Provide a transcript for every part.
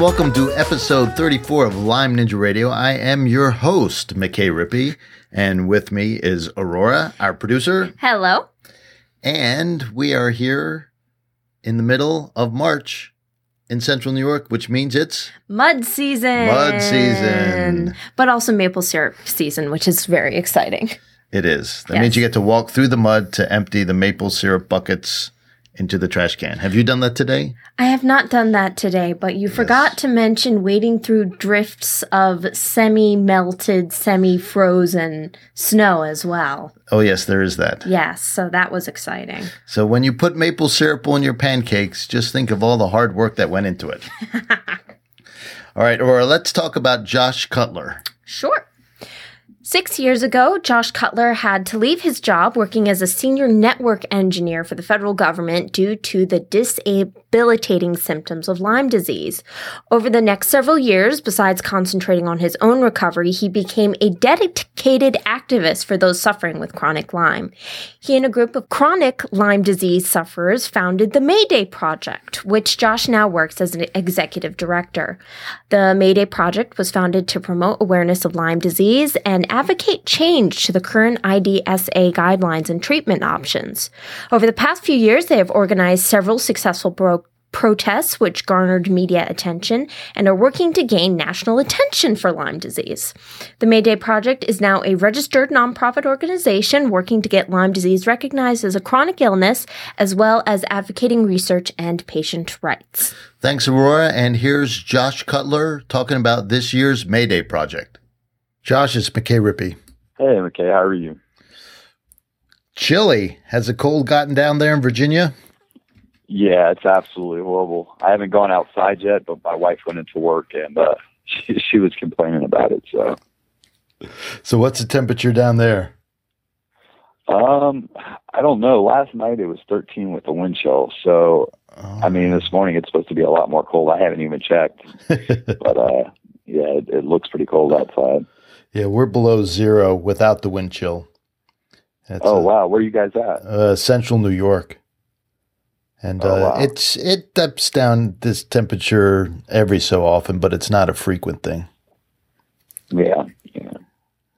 And welcome to episode 34 of Lyme Ninja Radio. I am your host, McKay Rippey, and with me is Aurora, our producer, Hello. and we are here in the middle of March in central New York, which means it's Mud season. Mud season. But also maple syrup season, which is very exciting. it is. That Yes. means you get to walk through the mud to empty the maple syrup buckets into the trash can. Have you done that today? I have not done that today, but you forgot to mention wading through drifts of semi melted, semi frozen snow as well. Oh yes, there is that. Yes, so that was exciting. So when you put maple syrup on your pancakes, just think of all the hard work that went into it. all right, or let's talk about Josh Cutler. Sure. Six years ago, Josh Cutler had to leave his job working as a senior network engineer for the federal government due to the disabilitating symptoms of Lyme disease. Over the next several years, besides concentrating on his own recovery, he became a dedicated activist for those suffering with chronic Lyme. He and a group of chronic Lyme disease sufferers founded the Mayday Project, which Josh now works as an executive director. The Mayday Project was founded to promote awareness of Lyme disease and advocate change to the current IDSA guidelines and treatment options. Over the past few years, they have organized several successful bro- protests which garnered media attention and are working to gain national attention for Lyme disease. The Mayday Project is now a registered nonprofit organization working to get Lyme disease recognized as a chronic illness as well as advocating research and patient rights. Thanks, Aurora. And here's Josh Cutler talking about this year's Mayday project. Josh, it's McKay Rippey. Hey, McKay, how are you? Chilly. Has the cold gotten down there in Virginia? Yeah, it's absolutely horrible. I haven't gone outside yet, but my wife went into work and uh, she, she was complaining about it. So, So, what's the temperature down there? um, I don't know. Last night it was 13 with the wind chill. So, I mean, this morning it's supposed to be a lot more cold. I haven't even checked, but uh, yeah, it, it looks pretty cold outside. yeah, we're below zero without the wind chill. That's oh uh, wow, where are you guys at? uh, central New York, and Oh, uh, wow. it's it dips down this temperature every so often, but it's not a frequent thing. Yeah, yeah,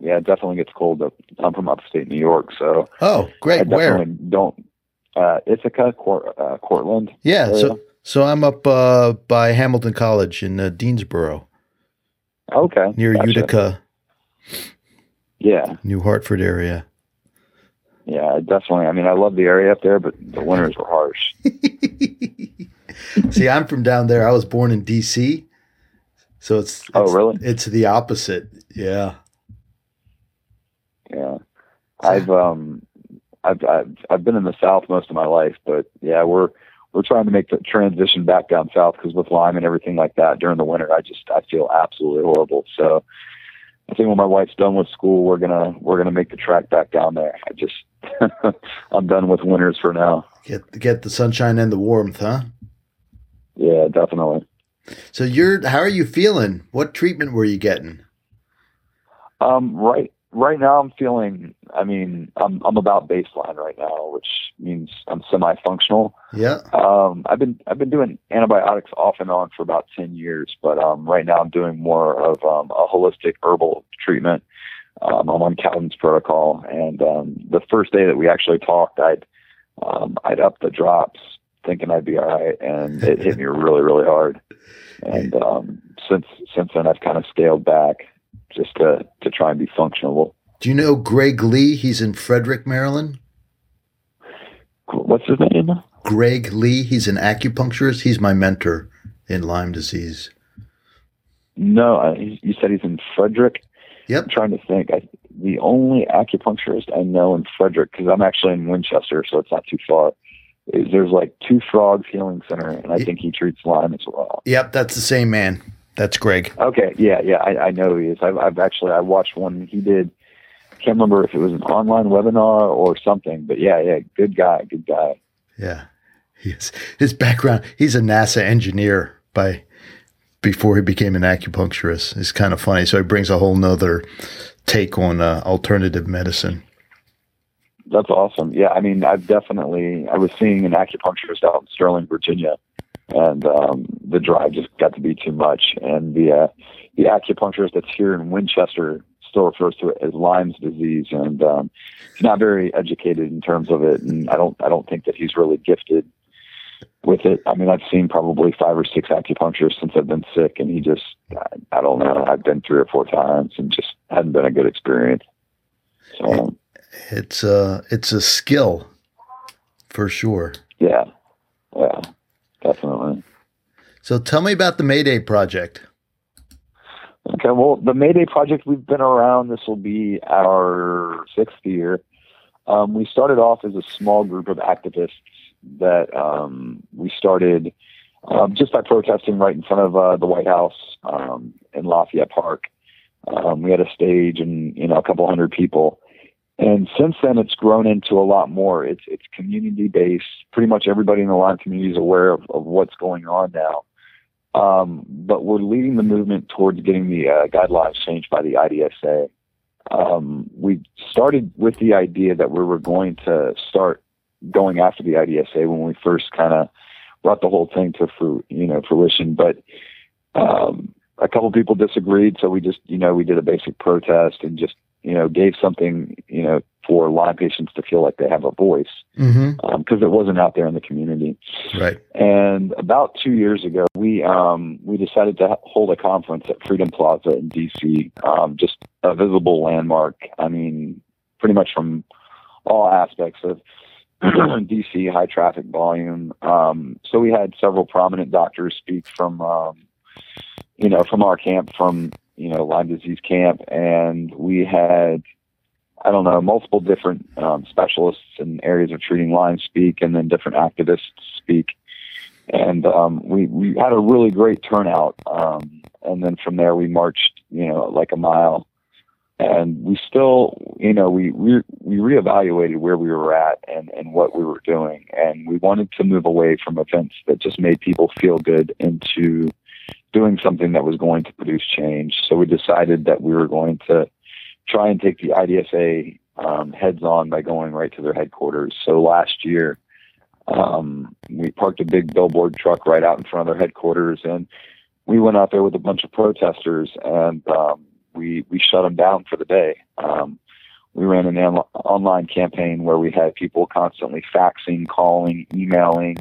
yeah. It definitely gets cold. Up. I'm from upstate New York, so Oh, great! Where? don't. Uh, Ithaca, Cor- uh, Cortland. Yeah, area. so so I'm up uh, by Hamilton College in uh, Deansboro, Okay. near gotcha. Utica, Yeah, New Hartford area. Yeah, definitely. I mean, I love the area up there, but the winters were harsh. See, I'm from down there. I was born in D.C., so it's, Oh, it's- really? It's the opposite. Yeah. Yeah, I've um, I've, I've I've been in the South most of my life, but yeah, we're we're trying to make the transition back down south because with Lyme and everything like that during the winter, I just I feel absolutely horrible. So. I think when my wife's done with school, we're gonna we're gonna make the trek back down there. I just I'm done with winters for now. Get get the sunshine and the warmth, huh? Yeah, definitely. So you're how are you feeling? What treatment were you getting? Um, right, right now I'm feeling. I mean, I'm I'm about baseline right now, which means I'm semi-functional. Yeah. Um, I've been I've been doing antibiotics off and on for about ten years, but um, right now I'm doing more of um, a holistic herbal treatment. Um, I'm on Cowden's protocol, and um, the first day that we actually talked, I'd um, I'd up the drops, thinking I'd be all right, and it hit me really really hard. And um, since since then, I've kind of scaled back just to to try and be functional. Do you know Greg Lee? He's in Frederick, Maryland. What's his name? Greg Lee. He's an acupuncturist. He's my mentor in Lyme disease. No, I, you said he's in Frederick. Yep. I'm trying to think. I, the only acupuncturist I know in Frederick, because I'm actually in Winchester, so it's not too far. Is there's like Two Frogs Healing Center, and I think he treats Lyme as well. Yep, that's the same man. That's Greg. Okay, yeah, yeah, I, I know who he is. I've, I've actually I watched one he did. Can't remember if it was an online webinar or something, but yeah, yeah, good guy, good guy. Yeah. Yes. His background, he's a NASA engineer by before he became an acupuncturist. It's kind of funny. So he brings a whole nother take on uh, alternative medicine. That's awesome. Yeah, I mean, I've definitely I was seeing an acupuncturist out in Sterling, Virginia, and um, the drive just got to be too much. And the uh, the acupuncturist that's here in Winchester still refers to it as Lyme's disease, and um, he's not very educated in terms of it. And I don't I don't think that he's really gifted with it. I mean, I've seen probably five or six acupuncturists since I've been sick, and he just I, I don't know. I've been three or four times, and just hadn't been a good experience. So it's a it's a skill for sure. Yeah, yeah, definitely. So tell me about the Mayday project. Okay, well, the Mayday project we've been around. This will be our sixth year. Um, we started off as a small group of activists that um, we started um, just by protesting right in front of uh, the White House um, in Lafayette Park. Um, we had a stage and you know a couple hundred people, and since then it's grown into a lot more. It's it's community based. Pretty much everybody in the Lyme community is aware of, of what's going on now. Um, but we're leading the movement towards getting the uh, guidelines changed by the IDSA. Um, we started with the idea that we were going to start going after the IDSA when we first kind of brought the whole thing to fru- you know fruition. But um, a couple people disagreed, so we just you know we did a basic protest and just you know gave something you know for Lyme patients to feel like they have a voice because mm-hmm. um, it wasn't out there in the community. Right. And about two years ago, we um, we decided to hold a conference at Freedom Plaza in DC, um, just a visible landmark. I mean, pretty much from all aspects of DC, high traffic volume. Um, so we had several prominent doctors speak from, um, you know, from our camp, from you know Lyme disease camp, and we had, I don't know, multiple different um, specialists in areas of treating Lyme speak, and then different activists speak, and um, we we had a really great turnout. Um, and then from there, we marched, you know, like a mile and we still, you know, we we we reevaluated where we were at and and what we were doing, and we wanted to move away from events that just made people feel good into doing something that was going to produce change. So we decided that we were going to try and take the IDSA um, heads on by going right to their headquarters. So last year, um, we parked a big billboard truck right out in front of their headquarters, and we went out there with a bunch of protesters and um, we we shut them down for the day. Um, we ran an on- online campaign where we had people constantly faxing, calling, emailing,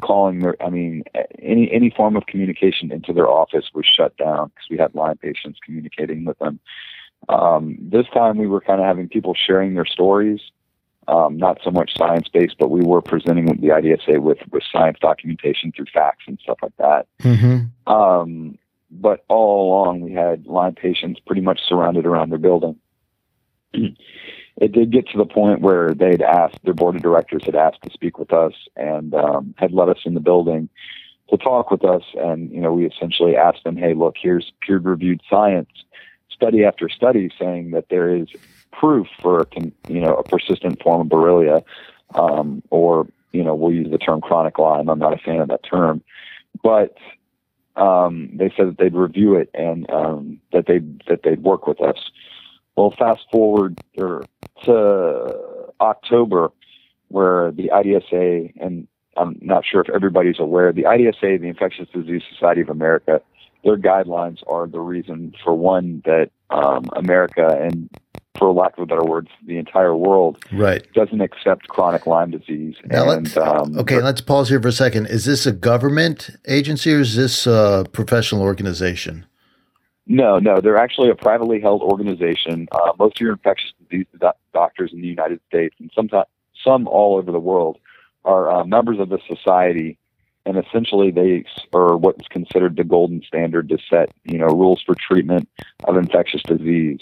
calling their. I mean, any any form of communication into their office was shut down because we had Lyme patients communicating with them. Um, this time we were kind of having people sharing their stories, um, not so much science based, but we were presenting the IDSA with with science documentation through facts and stuff like that. Mm-hmm. Um, but all along we had Lyme patients pretty much surrounded around their building. it did get to the point where they'd asked their board of directors had asked to speak with us and um, had let us in the building to talk with us and you know we essentially asked them hey look here's peer reviewed science study after study saying that there is proof for you know a persistent form of borrelia um, or you know we'll use the term chronic lyme i'm not a fan of that term but um, they said that they'd review it and um, that they that they'd work with us. Well, fast forward or to October, where the IDSA and I'm not sure if everybody's aware, the IDSA, the Infectious Disease Society of America, their guidelines are the reason for one that um, America and for lack of a better words, the entire world right. doesn't accept chronic Lyme disease. Now and, let's, um, okay, let's pause here for a second. Is this a government agency or is this a professional organization? No, no, they're actually a privately held organization. Uh, most of your infectious disease doctors in the United States and sometimes some all over the world are uh, members of the society, and essentially they are what's considered the golden standard to set, you know, rules for treatment of infectious disease.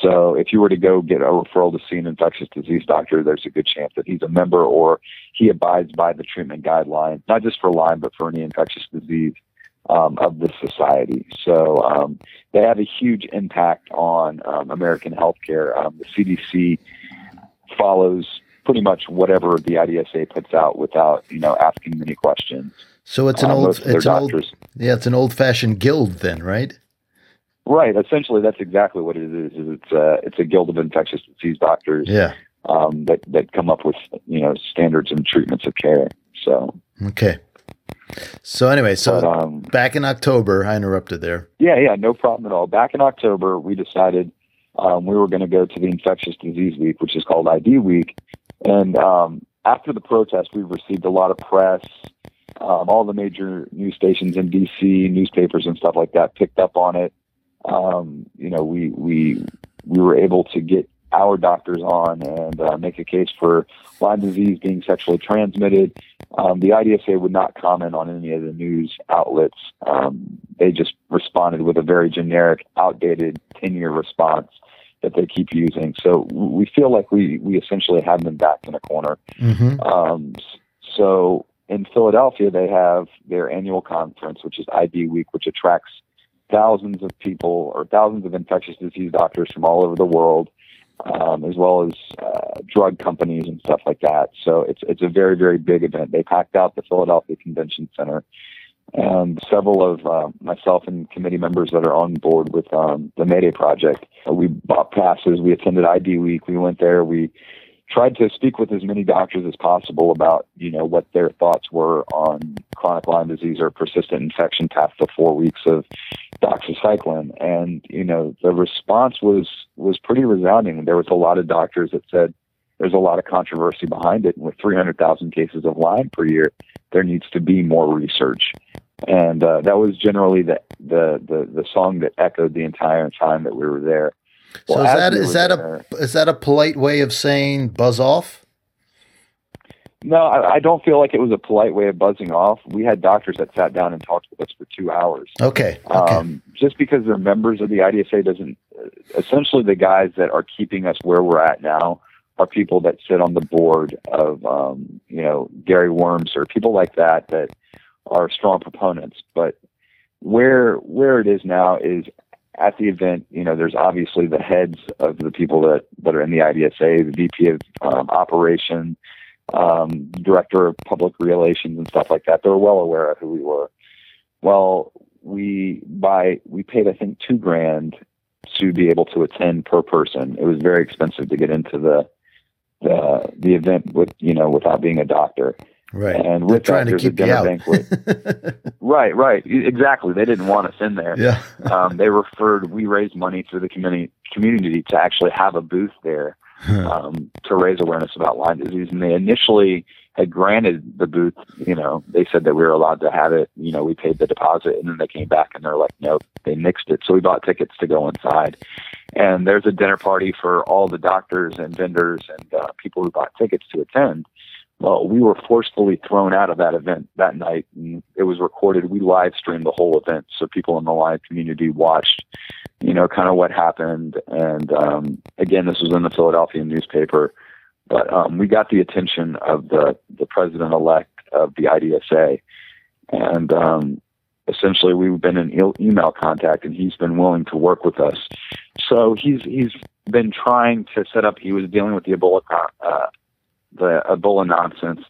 So if you were to go get a referral to see an infectious disease doctor, there's a good chance that he's a member or he abides by the treatment guidelines, not just for Lyme, but for any infectious disease um, of the society. So um, they have a huge impact on um, American healthcare. Um, the CDC follows pretty much whatever the IDSA puts out without, you know, asking many questions. So it's an uh, old, it's an old, yeah, it's an old fashioned guild then, right? Right. Essentially, that's exactly what it is. It's a it's a guild of infectious disease doctors. Yeah. Um, that that come up with you know standards and treatments of care. So. Okay. So anyway, so But, um, back in October, I interrupted there. Yeah, yeah, no problem at all. Back in October, we decided um, we were going to go to the Infectious Disease Week, which is called ID Week. And um, after the protest, we received a lot of press. Um, all the major news stations in DC, newspapers and stuff like that, picked up on it. Um, you know, we we we were able to get our doctors on and uh, make a case for Lyme disease being sexually transmitted. Um, the IDSA would not comment on any of the news outlets. Um, they just responded with a very generic, outdated 10 year response that they keep using. So we feel like we, we essentially have them back in a corner. Mm-hmm. Um, so in Philadelphia, they have their annual conference, which is ID Week, which attracts thousands of people or thousands of infectious disease doctors from all over the world um, as well as uh, drug companies and stuff like that. So it's it's a very very big event. They packed out the Philadelphia Convention Center, and several of uh, myself and committee members that are on board with um, the Mayday Project, we bought passes. We attended ID Week. We went there. We tried to speak with as many doctors as possible about you know what their thoughts were on chronic Lyme disease or persistent infection past the four weeks of doxycycline, and you know the response was was pretty resounding. There was a lot of doctors that said there's a lot of controversy behind it. And with 300,000 cases of Lyme per year, there needs to be more research. And uh, that was generally the, the the the song that echoed the entire time that we were there. So Well, is that we is that there- a is that a polite way of saying buzz off? No, I, I don't feel like it was a polite way of buzzing off. We had doctors that sat down and talked with us for two hours. Okay. Okay. Um, just because they're members of the IDSA doesn't. Essentially, the guys that are keeping us where we're at now are people that sit on the board of, um, you know, Gary Wormser or people like that that are strong proponents. But where where it is now is at the event. You know, there's obviously the heads of the people that that are in the IDSA, the VP of um, operation, um, director of public relations, and stuff like that. They're well aware of who we were. Well, we by we paid I think two grand to be able to attend per person. It was very expensive to get into the the the event with you know without being a doctor. Right. And with trying that, to keep you out. banquet. Right, right, exactly. They didn't want us in there. yeah. Um, they referred. We raised money through the community community to actually have a booth there um, to raise awareness about Lyme disease. And they initially had granted the booth. You know, they said that we were allowed to have it. You know, we paid the deposit, and then they came back and they're like, nope, they nixed it. So we bought tickets to go inside. And there's a dinner party for all the doctors and vendors and uh, people who bought tickets to attend. Well, we were forcefully thrown out of that event that night, and it was recorded. We live streamed the whole event, so people in the Lyme community watched you know, kind of what happened. And um, again, this was in the Philadelphia newspaper, but um, we got the attention of the the president elect of the IDSA, and um, essentially we've been in email contact, and he's been willing to work with us. So he's he's been trying to set up. He was dealing with the Ebola uh, the Ebola nonsense.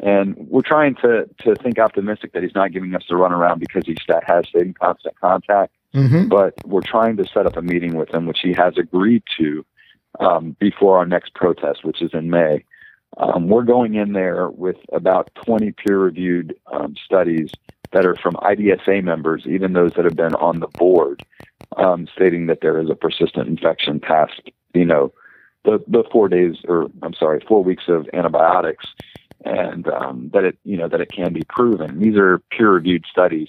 And we're trying to, to think optimistic that he's not giving us the runaround because he has stayed in constant contact hmm but we're trying to set up a meeting with him, which he has agreed to um, before our next protest, which is in May. Um, we're going in there with about 20 peer-reviewed um, studies that are from IDSA members, even those that have been on the board, um, stating that there is a persistent infection past, you know, the the four days, or I'm sorry, four weeks of antibiotics, and um, that it, you know, that it can be proven. These are peer-reviewed studies.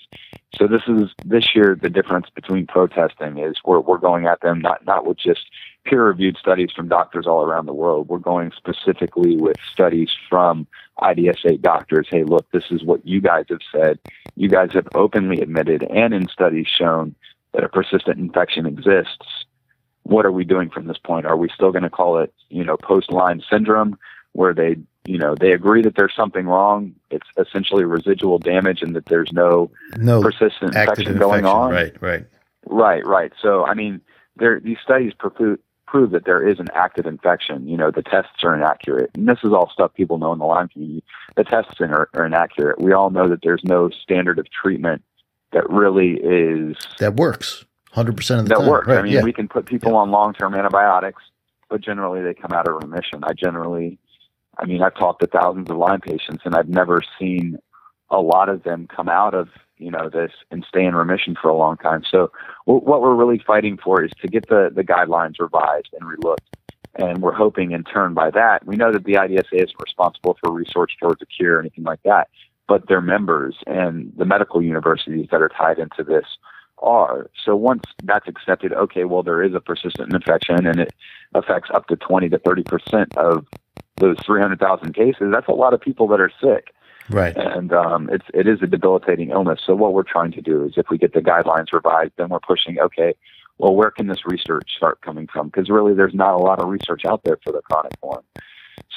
So this is this year the difference between protesting is we're we're going at them not not with just peer reviewed studies from doctors all around the world. We're going specifically with studies from IDSA doctors. Hey, look, this is what you guys have said. You guys have openly admitted and in studies shown that a persistent infection exists. What are we doing from this point? Are we still going to call it, you know, post Lyme syndrome, where they, you know, they agree that there's something wrong? It's essentially residual damage, and that there's no No persistent infection going on. Right. Right. Right, right. So, I mean, there these studies prove prove that there is an active infection. You know, the tests are inaccurate, and this is all stuff people know in the Lyme community. The tests are, are inaccurate. We all know that there's no standard of treatment that really is That works. Hundred percent of the that time. works. Right. I mean, yeah. we can put people on long term antibiotics, but generally they come out of remission. I generally, I mean, I've talked to thousands of Lyme patients, and I've never seen a lot of them come out of you know this and stay in remission for a long time. So w- what we're really fighting for is to get the the guidelines revised and relooked. And we're hoping in turn by that, we know that the IDSA isn't responsible for research towards a cure or anything like that, but their members and the medical universities that are tied into this are. So once that's accepted, okay, well, there is a persistent infection and it affects up to 20 to 30% of those 300,000 cases. That's a lot of people that are sick. Right. And um, it's it is a debilitating illness. So what we're trying to do is, if we get the guidelines revised, then we're pushing. Okay, well, where can this research start coming from? Because really, there's not a lot of research out there for the chronic form.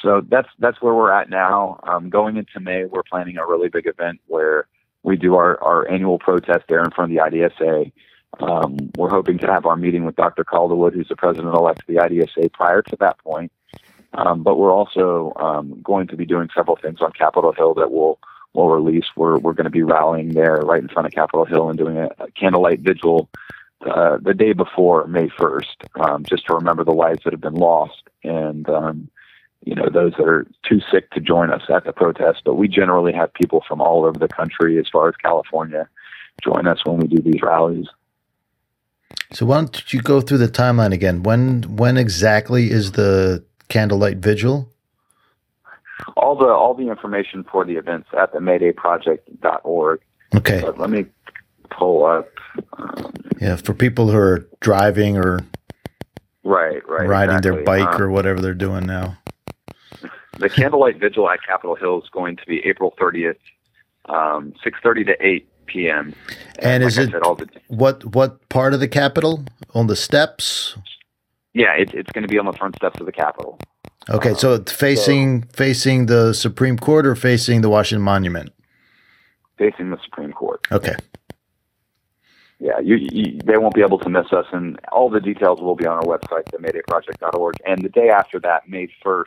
So that's that's where we're at now. Um, going into May, we're planning a really big event where we do our, our annual protest there in front of the IDSA. Um, we're hoping to have our meeting with Dr. Calderwood, who's the president elect of the IDSA, prior to that point. Um, but we're also um, going to be doing several things on Capitol Hill that we'll we'll release. We're we're going to be rallying there right in front of Capitol Hill and doing a, a candlelight vigil uh, the day before May 1st, um, just to remember the lives that have been lost and um, you know those that are too sick to join us at the protest. But we generally have people from all over the country, as far as California, join us when we do these rallies. So why don't you go through the timeline again? When when exactly is the candlelight vigil? All the all the information for the events at the maydayproject.org. Okay. But let me pull up. Um, yeah, for people who are driving or right, right, riding exactly. their bike Um, or whatever they're doing now. The candlelight vigil at Capitol Hill is going to be April 30th, um, 6:30 to 8 p.m. And like is it the, what what part of the Capitol? On the steps? yeah, it, it's going to be on the front steps of the Capitol. Okay, so it's facing facing the Supreme Court or facing the Washington Monument? facing the Supreme Court. Okay. Yeah, you, you, they won't be able to miss us, and all the details will be on our website, theMaydayProject.org. And the day after that, May 1st,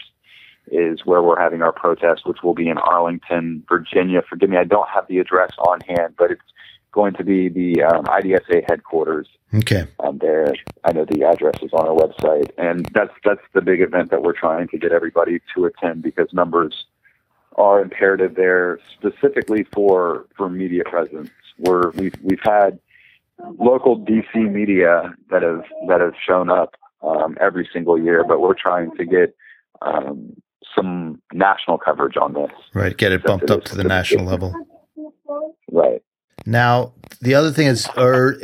is where we're having our protest, which will be in Arlington, Virginia. Forgive me, I don't have the address on hand, but it's going to be the um, IDSA headquarters Okay. um, there. I know the address is on our website, and that's that's the big event that we're trying to get everybody to attend because numbers are imperative there, specifically for for media presence. We're we've we've had local DC media that have that have shown up um, every single year, but we're trying to get um, some national coverage on this. Right. Get it bumped up to the national level. Right. Now, the other thing is, or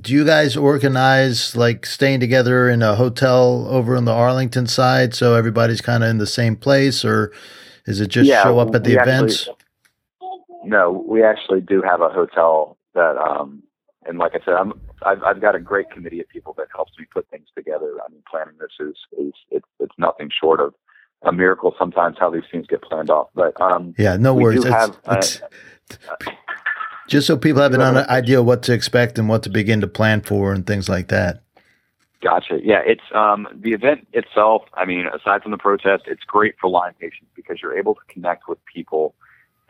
do you guys organize like staying together in a hotel over on the Arlington side, so everybody's kind of in the same place, or is it just Yeah, show up at the we actually- events? No, we actually do have a hotel that, um, and like I said, I'm, I've, I've got a great committee of people that helps me put things together. I mean, planning this is, is it's, it's nothing short of a miracle sometimes how these things get planned off. But, um, yeah, no worries. It's, have, uh, just so people have an do have un- idea what to expect and what to begin to plan for and things like that. Gotcha. Yeah, it's um, the event itself. I mean, aside from the protest, it's great for Lyme patients because you're able to connect with people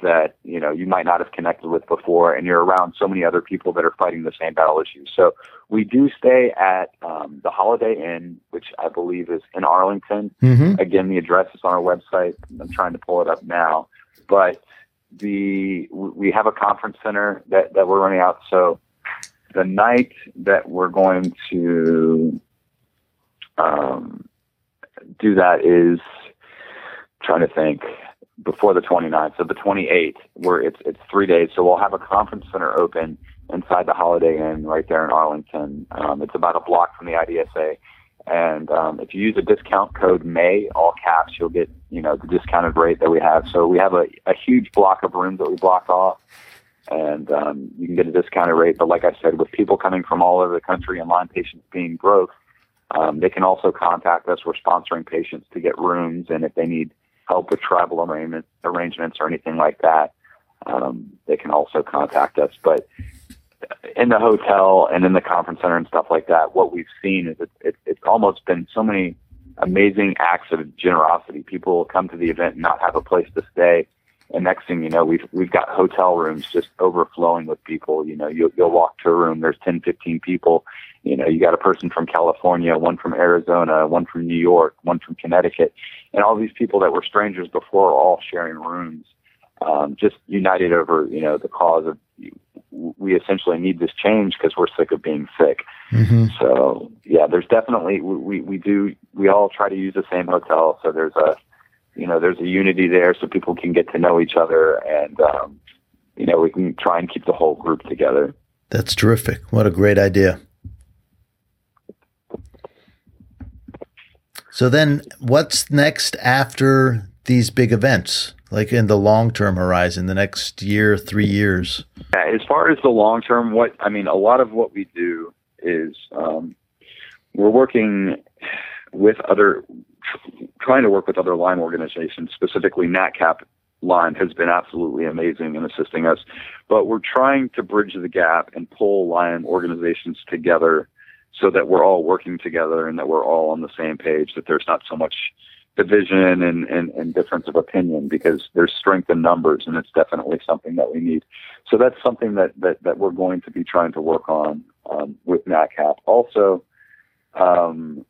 that you know you might not have connected with before, and you're around so many other people that are fighting the same battle as you. So we do stay at um, the Holiday Inn, which I believe is in Arlington. Mm-hmm. Again, the address is on our website. I'm trying to pull it up now, but the we have a conference center that that we're running out. So the night that we're going to um, do that is trying to think before the 29th. So the 28th, where it's it's three days. So we'll have a conference center open inside the Holiday Inn right there in Arlington. Um, it's about a block from the IDSA. And um, if you use a discount code May, all caps, you'll get you know the discounted rate that we have. So we have a, a huge block of rooms that we block off, and um, you can get a discounted rate. But like I said, with people coming from all over the country and Lyme patients being growth, um, they can also contact us. We're sponsoring patients to get rooms, and if they need help with travel arrangement, arrangements or anything like that, um, they can also contact us. But in the hotel and in the conference center and stuff like that, what we've seen is it, it, it's almost been so many amazing acts of generosity. People come to the event and not have a place to stay. And next thing you know, we've, we've got hotel rooms just overflowing with people. You know, you'll, you'll walk to a room, there's 10, 15 people. You know, you got a person from California, one from Arizona, one from New York, one from Connecticut. And all these people that were strangers before are all sharing rooms. um, just united over you know the cause of we essentially need this change because we're sick of being sick. Mm-hmm. So yeah, there's definitely we we do we all try to use the same hotel, so there's a you know there's a unity there, so people can get to know each other, and um, you know we can try and keep the whole group together. That's terrific. What a great idea. So then, what's next after these big events? like in the long term horizon, the next year, three years? As far as the long term, what I mean, a lot of what we do is um, we're working with other, trying to work with other Lyme organizations, specifically NatCap Lyme has been absolutely amazing in assisting us. But we're trying to bridge the gap and pull Lyme organizations together so that we're all working together and that we're all on the same page, that there's not so much division and, and, and difference of opinion because there's strength in numbers and it's definitely something that we need. So that's something that, that, that we're going to be trying to work on um, with NatCap. Also, um,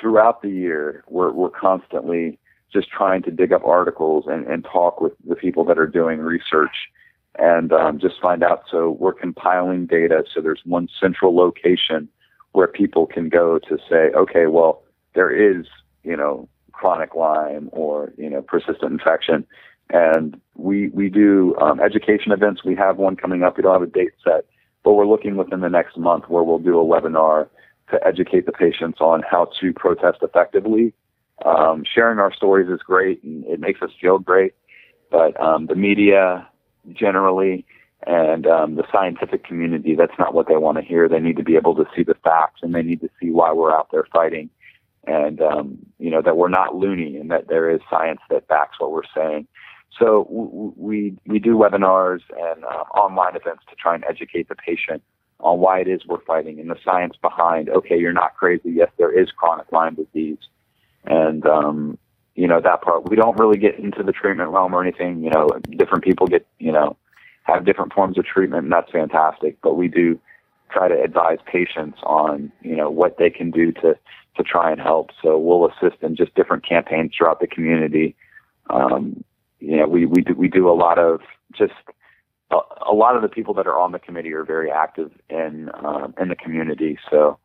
throughout the year, we're, we're constantly just trying to dig up articles and, and talk with the people that are doing research and um, just find out. So we're compiling data. So there's one central location where people can go to say, okay, well, there is, you know, chronic Lyme or you know persistent infection. And we we do um, education events. We have one coming up. We don't have a date set, but we're looking within the next month where we'll do a webinar to educate the patients on how to protest effectively. Um, sharing our stories is great and it makes us feel great, but um, the media generally and um, the scientific community, that's not what they want to hear. They need to be able to see the facts and they need to see why we're out there fighting and um, you know that we're not loony and that there is science that backs what we're saying. So we we do webinars and uh, online events to try and educate the patient on why it is we're fighting and the science behind. Okay, you're not crazy. Yes, there is chronic Lyme disease, and um, you know that part. We don't really get into the treatment realm or anything. You know, different people get you know have different forms of treatment, and that's fantastic. But we do try to advise patients on you know what they can do to to try and help. So we'll assist in just different campaigns throughout the community. Um, you know, we we do, we do a lot of just a, lot of the people that are on the committee are very active in um, in the community. So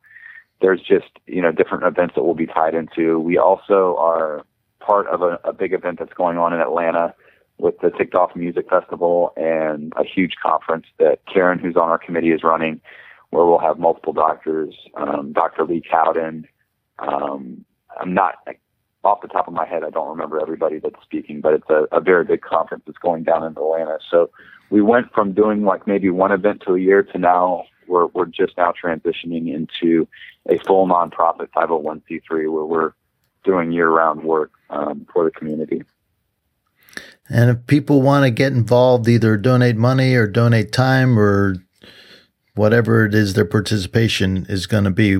there's just you know different events that we'll be tied into. We also are part of a, a big event that's going on in Atlanta with the Ticked Off Music Festival and a huge conference that Karen, who's on our committee, is running, where we'll have multiple doctors, um, Dr. Lee Cowden, um, I'm not off the top of my head. I don't remember everybody that's speaking, but it's a, a very big conference that's going down in Atlanta. So we went from doing like maybe one event to a year to now we're we're just now transitioning into a full nonprofit 501c3 where we're doing year-round work um, for the community. And if people want to get involved, either donate money or donate time or whatever it is their participation is going to be,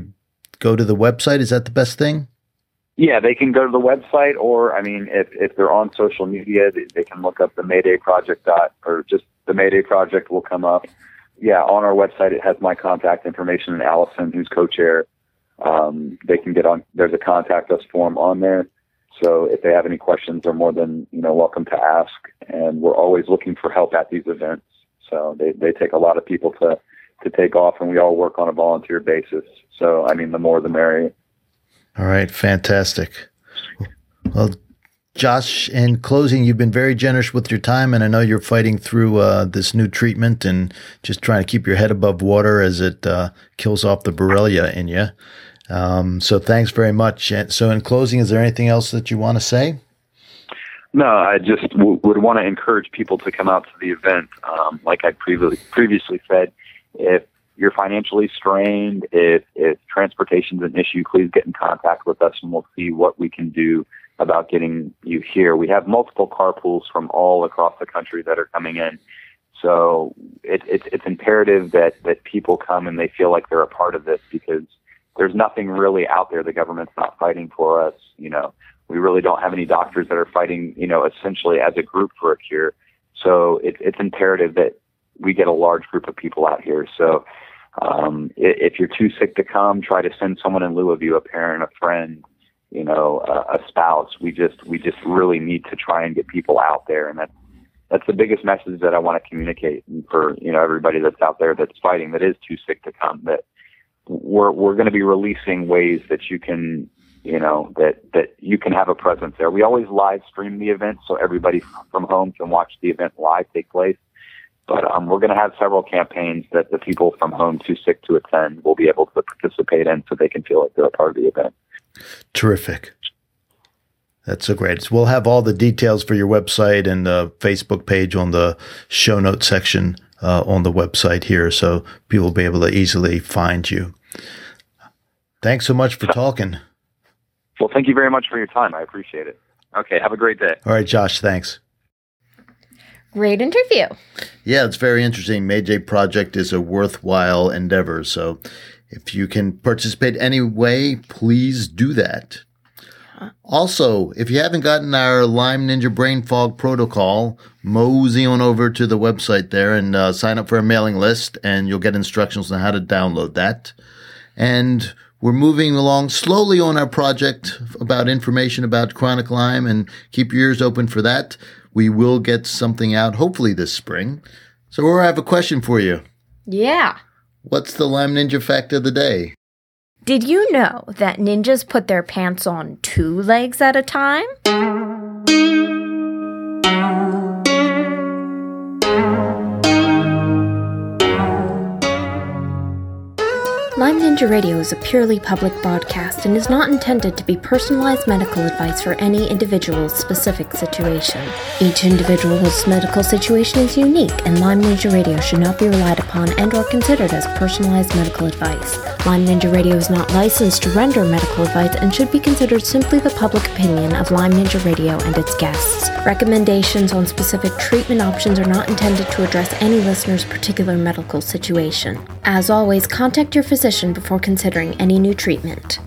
go to the website? Is that the best thing? Yeah, they can go to the website, or I mean, if if they're on social media, they, they can look up the Mayday Project dot or just the Mayday Project will come up. Yeah, on our website it has my contact information and Allison, who's co-chair. Um, they can get on. There's a contact us form on there. So if they have any questions, they're more than you know welcome to ask. And we're always looking for help at these events. So they they take a lot of people to to take off, and we all work on a volunteer basis. So, I mean, the more the merrier. All right, fantastic. Well, Josh, in closing, you've been very generous with your time, and I know you're fighting through uh, this new treatment and just trying to keep your head above water as it uh, kills off the Borrelia in you. Um, so, thanks very much. So, in closing, is there anything else that you want to say? No, I just w- would want to encourage people to come out to the event. Um, like I previously previously said, if you're financially strained, if, if transportation is an issue, please get in contact with us and we'll see what we can do about getting you here. We have multiple carpools from all across the country that are coming in. So it, it, it's imperative that, that people come and they feel like they're a part of this because there's nothing really out there. The government's not fighting for us. You know, we really don't have any doctors that are fighting, you know, essentially as a group for a cure. So it, it's imperative that we get a large group of people out here. So um, if you're too sick to come, try to send someone in lieu of you, a parent, a friend, you know, a, a spouse. We just we just really need to try and get people out there, and that's that's the biggest message that I want to communicate for you know everybody that's out there that's fighting that is too sick to come. That we're we're going to be releasing ways that you can you know that that you can have a presence there. We always live stream the event so everybody from home can watch the event live take place. But um, we're going to have several campaigns that the people from home too sick to attend will be able to participate in, so they can feel like they're a part of the event. Terrific. That's so great. We'll have all the details for your website and the Facebook page on the show notes section uh, on the website here, so people will be able to easily find you. Thanks so much for talking. Well, thank you very much for your time. I appreciate it. Okay, have a great day. All right, Josh. Thanks. Great interview. Yeah, it's very interesting. Mayday Project is a worthwhile endeavor. So if you can participate any way, please do that. Also, if you haven't gotten our Lyme Ninja Brain Fog protocol, mosey on over to the website there and uh, sign up for a mailing list, and you'll get instructions on how to download that. And we're moving along slowly on our project about information about chronic Lyme, and keep your ears open for that. We will get something out hopefully this spring. So, Aurora, I have a question for you. Yeah. What's the Lyme Ninja fact of the day? Did you know that ninjas put their pants on two legs at a time? Ninja Radio is a purely public broadcast and is not intended to be personalized medical advice for any individual's specific situation. Each individual's medical situation is unique, and Lyme Ninja Radio should not be relied upon and or considered as personalized medical advice. Lyme Ninja Radio is not licensed to render medical advice and should be considered simply the public opinion of Lyme Ninja Radio and its guests. Recommendations on specific treatment options are not intended to address any listener's particular medical situation. As always, contact your physician before considering any new treatment.